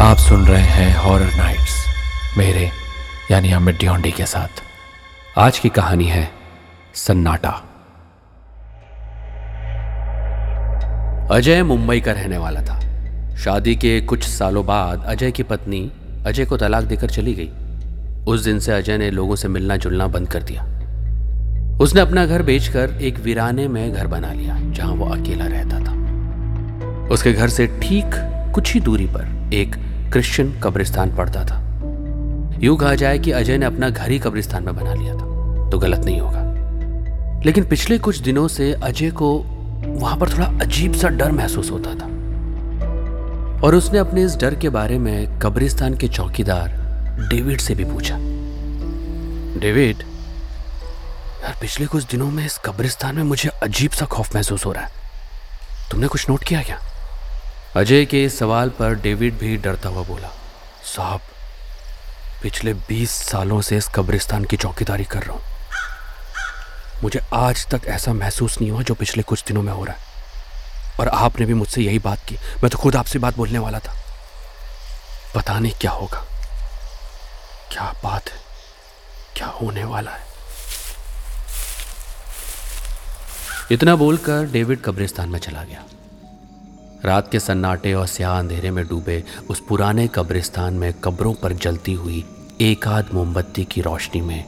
आप सुन रहे हैं हॉरर नाइट्स मेरे, यानी अमित ड्योंडी के साथ। आज की कहानी है सन्नाटा। अजय मुंबई का रहने वाला था। शादी के कुछ सालों बाद अजय की पत्नी अजय को तलाक देकर चली गई। उस दिन से अजय ने लोगों से मिलना जुलना बंद कर दिया। उसने अपना घर बेचकर एक वीराने में घर बना लिया, जहाँ वो अकेला रहता था। उसके घर से ठीक कुछ ही दूरी पर एक क्रिश्चियन कब्रिस्तान पड़ता था। यूँ कहा जाए कि अजय ने अपना घर ही कब्रिस्तान में बना लिया था तो गलत नहीं होगा। लेकिन पिछले कुछ दिनों से अजय को वहाँ पर थोड़ा अजीब सा डर महसूस होता था। और उसने अपने इस डर के बारे में कब्रिस्तान के चौकीदार डेविड से भी पूछा। डेविड, यार पिछले कुछ दिनों में इस कब्रिस्तान में मुझे अजीब सा खौफ महसूस हो रहा है। तुमने कुछ नोट किया क्या? अजय के इस सवाल पर डेविड भी डरता हुआ बोला, साहब, पिछले बीस सालों से इस कब्रिस्तान की चौकीदारी कर रहा हूँ। मुझे आज तक ऐसा महसूस नहीं हुआ जो पिछले कुछ दिनों में हो रहा है। और आपने भी मुझसे यही बात की। मैं तो खुद आपसे बात बोलने वाला था। पता नहीं क्या होगा। क्या बात है? क्या होने वाला है? इतना बोलकर डेविड कब्रिस्तान में चला गया। रात के सन्नाटे और स्याह अंधेरे में डूबे उस पुराने कब्रिस्तान में कब्रों पर जलती हुई एक आध मोमबत्ती की रोशनी में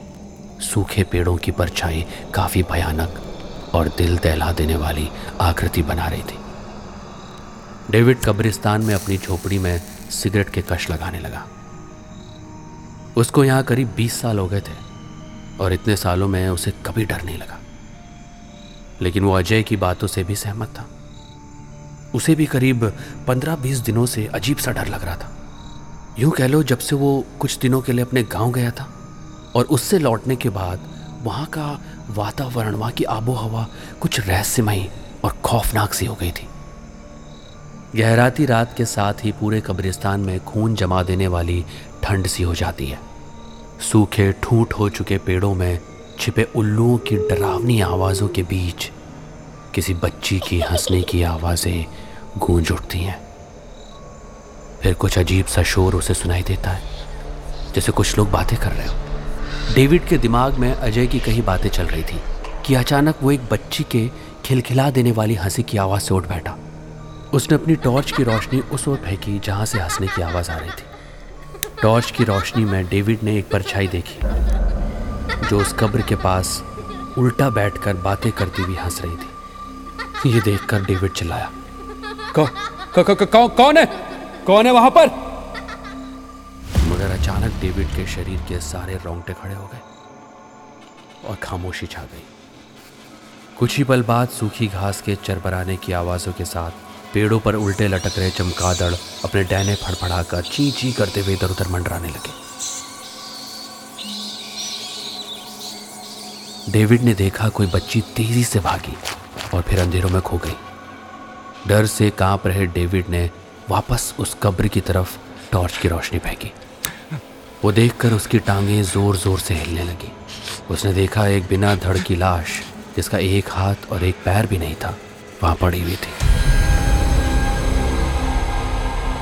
सूखे पेड़ों की परछाई काफ़ी भयानक और दिल दहला देने वाली आकृति बना रही थी। डेविड कब्रिस्तान में अपनी झोपड़ी में सिगरेट के कश लगाने लगा। उसको यहाँ करीब बीस साल हो गए थे और इतने सालों में उसे कभी डर नहीं लगा। लेकिन वो अजय की बातों से भी सहमत था। उसे भी करीब पंद्रह बीस दिनों से अजीब सा डर लग रहा था। यूँ कह लो जब से वो कुछ दिनों के लिए अपने गाँव गया था और उससे लौटने के बाद वहाँ का वातावरण, वहाँ की आबो हवा कुछ रहस्यमयी और खौफनाक सी हो गई थी। गहराती रात के साथ ही पूरे कब्रिस्तान में खून जमा देने वाली ठंड सी हो जाती है। सूखे, ठूठ हो चुके पेड़ों में छिपे उल्लुओं की डरावनी आवाज़ों के बीच किसी बच्ची की हंसने की आवाज़ें गूंज उठती हैं। फिर कुछ अजीब सा शोर उसे सुनाई देता है, जैसे कुछ लोग बातें कर रहे हो। डेविड के दिमाग में अजय की कई बातें चल रही थी, कि अचानक वो एक बच्ची के खिलखिला देने वाली हँसी की आवाज़ से उठ बैठा। उसने अपनी टॉर्च की रोशनी उस ओर फेंकी, जहाँ से हंसने की आवाज़ आ रही थी। टॉर्च की रोशनी में डेविड ने एक परछाई देखी, जो उस कब्र के पास उल्टा बैठकर बातें करती हुई हंस रही थी। ये देखकर डेविड चिल्लाया कौन है? कौन है वहाँ पर? मगर अचानक डेविड के शरीर के सारे रोंगटे खड़े हो गए और खामोशी छा गई। कुछ ही पल बाद सूखी घास के चरबराने की आवाजों के साथ पेड़ों पर उल्टे लटक रहे चमकादड़ अपने डैने फड़फड़ाकर ची ची करते हुए इधर उधर मंडराने लगे। डेविड ने देखा कोई बच्ची तेज़ी से भागी और फिर अंधेरों में खो गई। डर से काँप रहे डेविड ने वापस उस कब्र की तरफ़ टॉर्च की रोशनी फेंकी। वो देखकर उसकी टांगें ज़ोर ज़ोर से हिलने लगी। उसने देखा एक बिना धड़ की लाश, जिसका एक हाथ और एक पैर भी नहीं था, वहाँ पड़ी हुई थी।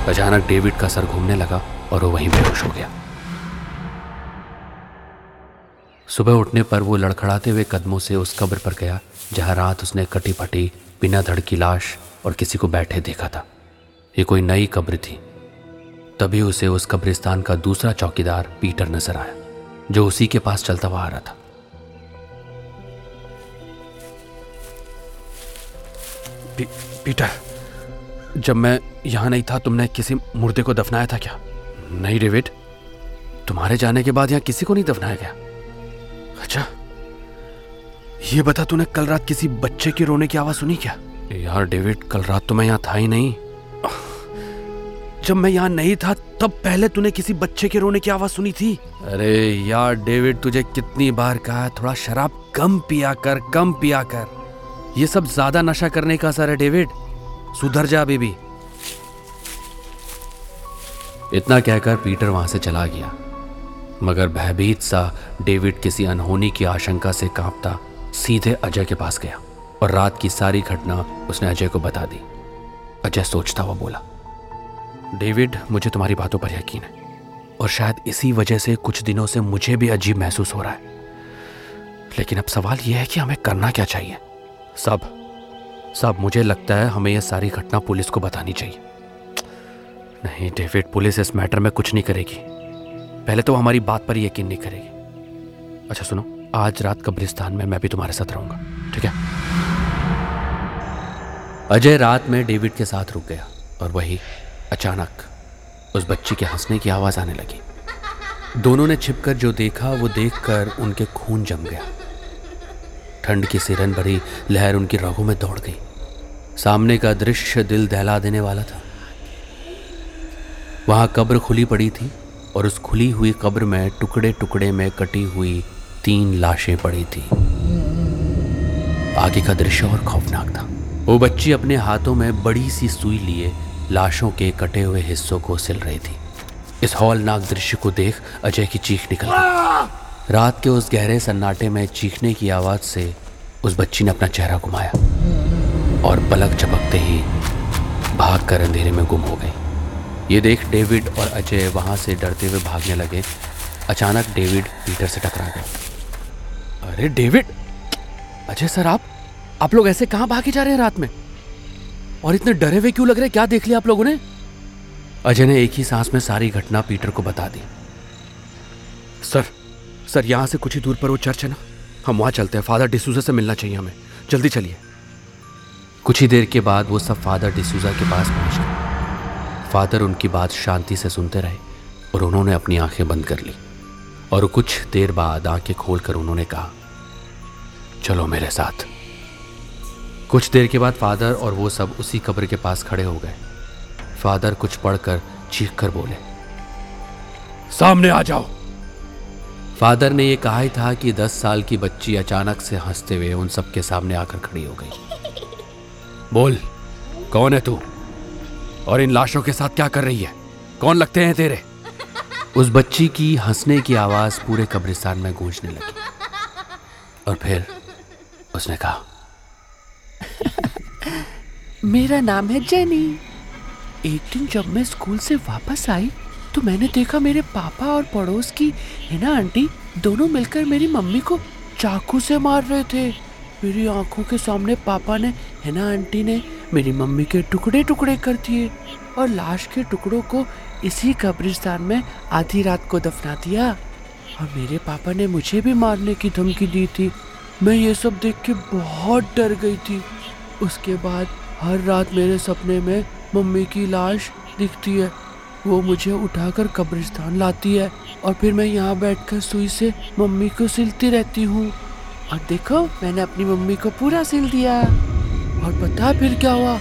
अचानक डेविड का सर घूमने लगा और वो वहीं बेहोश हो गया। सुबह उठने पर वो लड़खड़ाते हुए कदमों से उस कब्र पर गया, जहाँ रात उसने कटी फटी बिना धड़ की लाश और किसी को बैठे देखा था। ये कोई नई कब्र थी। तभी उसे उस कब्रिस्तान का दूसरा चौकीदार पीटर नज़र आया जो उसी के पास चलता हुआ आ रहा था। पी, पीटर जब मैं यहाँ नहीं था तुमने किसी मुर्दे को दफनाया था क्या? नहीं डेविड। तुम्हारे जाने के बाद यहाँ किसी को नहीं दफनाया गया। अच्छा ये बता तूने कल रात किसी बच्चे के रोने की आवाज़ सुनी क्या? यार डेविड, कल रात तो मैं यहाँ था ही नहीं। जब मैं यहाँ नहीं था, तब पहले तूने किसी बच्चे के रोने की आवाज़ सुनी थी? अरे यार डेविड, तुझे कितनी बार कहा थोड़ा शराब कम पिया कर, कम पिया कर। ये सब ज़्यादा नशा करने का असर है डेविड। सुधर जा बेबी। इतना कहकर पीटर वहाँ से चला गया। मगर भयभीत सा डेविड किसी अनहोनी की आशंका से कांपता सीधे अजय के पास गया। और रात की सारी घटना उसने अजय को बता दी। अजय सोचता हुआ बोला, डेविड, मुझे तुम्हारी बातों पर यकीन है और शायद इसी वजह से कुछ दिनों से मुझे भी अजीब महसूस हो रहा है। लेकिन अब सवाल यह है कि हमें करना क्या चाहिए? सब सब, मुझे लगता है हमें यह सारी घटना पुलिस को बतानी चाहिए। नहीं, डेविड, पुलिस इस मैटर में कुछ नहीं करेगी। पहले तो हमारी बात पर यकीन नहीं करेगी। अच्छा सुनो, आज रात कब्रिस्तान में मैं भी तुम्हारे साथ रहूँगा, ठीक है? अजय रात में डेविड के साथ रुक गया और वही अचानक उस बच्ची के हंसने की आवाज़ आने लगी। दोनों ने छिपकर जो देखा, वो देखकर उनके खून जम गया। ठंड की सिरन भरी लहर उनकी रगों में दौड़ गई। सामने का दृश्य दिल दहला देने वाला था। वहाँ कब्र खुली पड़ी थी और उस खुली हुई कब्र में टुकड़े टुकड़े में कटी हुई तीन लाशें पड़ी थी। आगे का दृश्य और खौफनाक था। वो बच्ची अपने हाथों में बड़ी सी सुई लिए लाशों के कटे हुए हिस्सों को सिल रही थी। इस हौलनाक दृश्य को देख अजय की चीख निकल गई। रात के उस गहरे सन्नाटे में चीखने की आवाज़ से उस बच्ची ने अपना चेहरा घुमाया और पलक चपकते ही भाग कर अंधेरे में गुम हो गई। ये देख डेविड और अजय वहाँ से डरते हुए भागने लगे। अचानक डेविड पीटर से टकरा गए। अरे डेविड! अजय सर, आप आप लोग ऐसे कहाँ भागे जा रहे हैं रात में? और इतने डरे हुए क्यों लग रहे क्या देख लिया आप लोगों ने? अजय ने एक ही सांस में सारी घटना पीटर को बता दी। सर सर, यहाँ से कुछ ही दूर पर वो चर्च है ना? हम वहाँ चलते हैं। फादर डिसूजा से मिलना चाहिए हमें। जल्दी चलिए। कुछ ही देर के बाद वो सब फादर डिसूजा के पास पहुँच गए। फादर उनकी बात शांति से सुनते रहे और उन्होंने अपनी आँखें बंद कर ली और कुछ देर बाद आँखें खोलकर उन्होंने कहा, चलो मेरे साथ। कुछ देर के बाद फादर और वो सब उसी कब्र के पास खड़े हो गए। फादर कुछ पढ़कर चीख कर बोले सामने आ जाओ। फादर ने यह कहा ही था कि दस साल की बच्ची अचानक से हँसते हुए उन सबके सामने आकर खड़ी हो गई। बोल कौन है तू? और इन लाशों के साथ क्या कर रही है? कौन लगते हैं तेरे? उस बच्ची की हंसने की आवाज़ पूरे कब्रिस्तान में गूंजने लगी। और फिर उसने कहा मेरा नाम है जेनी। एक दिन जब मैं स्कूल से वापस आई तो मैंने देखा मेरे पापा और पड़ोस की, है ना आंटी? दोनों मिलकर मेरी मम्मी को चाकू से मार रहे थे। मेरी आँखों के सामने पापा ने, है ना आंटी ने, मेरी मम्मी के टुकड़े टुकड़े कर दिए और लाश के टुकड़ों को इसी कब्रिस्तान में आधी रात को दफना दिया। और मेरे पापा ने मुझे भी मारने की धमकी दी थी। मैं ये सब देख के बहुत डर गई थी। उसके बाद हर रात मेरे सपने में मम्मी की लाश दिखती है। वो मुझे उठाकर कब्रिस्तान लाती है और फिर मैं यहाँ बैठकर सुई से मम्मी को सिलती रहती हूँ। और देखो, मैंने अपनी मम्मी को पूरा सिल दिया और पता फिर क्या हुआ?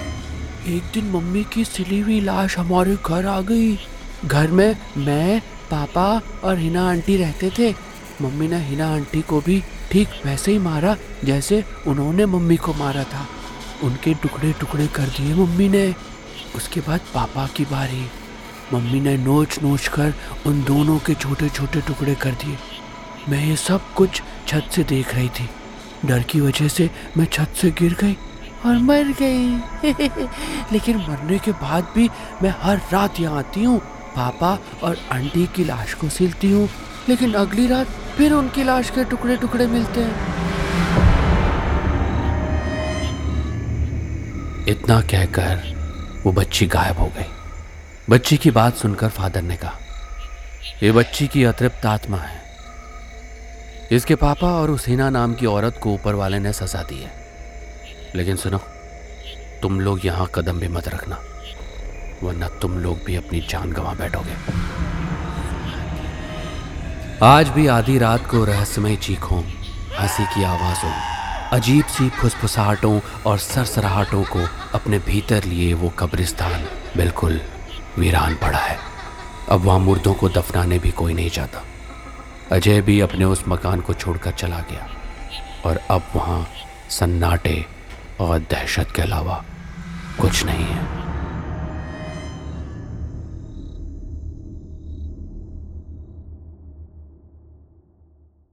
एक दिन मम्मी की सिली हुई लाश हमारे घर आ गई। घर में मैं, पापा और हिना आंटी रहते थे। मम्मी ने हिना आंटी को भी ठीक वैसे ही मारा, जैसे उन्होंने मम्मी को मारा था। उनके टुकड़े टुकड़े कर दिए मम्मी ने। उसके बाद पापा की बारी। मम्मी ने नोच नोच कर उन दोनों के छोटे छोटे टुकड़े कर दिए। मैं ये सब कुछ छत से देख रही थी। डर की वजह से मैं छत से गिर गई और मर गई। लेकिन मरने के बाद भी मैं हर रात यहाँ आती हूँ। पापा और आंटी की लाश को सिलती हूँ। लेकिन अगली रात फिर उनकी लाश के टुकड़े टुकड़े मिलते हैं। इतना कहकर वो बच्ची गायब हो गई। बच्ची की बात सुनकर फादर ने कहा, ये बच्ची की अतृप्त आत्मा है। इसके पापा और उस हिना नाम की औरत को ऊपर वाले ने सजा दी है। लेकिन सुनो, तुम लोग यहाँ कदम भी मत रखना, वरना तुम लोग भी अपनी जान गंवा बैठोगे। आज भी आधी रात को रहस्यमय चीखों, हँसी की आवाजों अजीब सी फुसफुसाहटों और सरसराहटों को अपने भीतर लिए वो कब्रिस्तान बिल्कुल वीरान पड़ा है। अब वहाँ मुर्दों को दफनाने भी कोई नहीं जाता अजय भी अपने उस मकान को छोड़कर चला गया और अब वहाँ सन्नाटे और दहशत के अलावा कुछ नहीं है।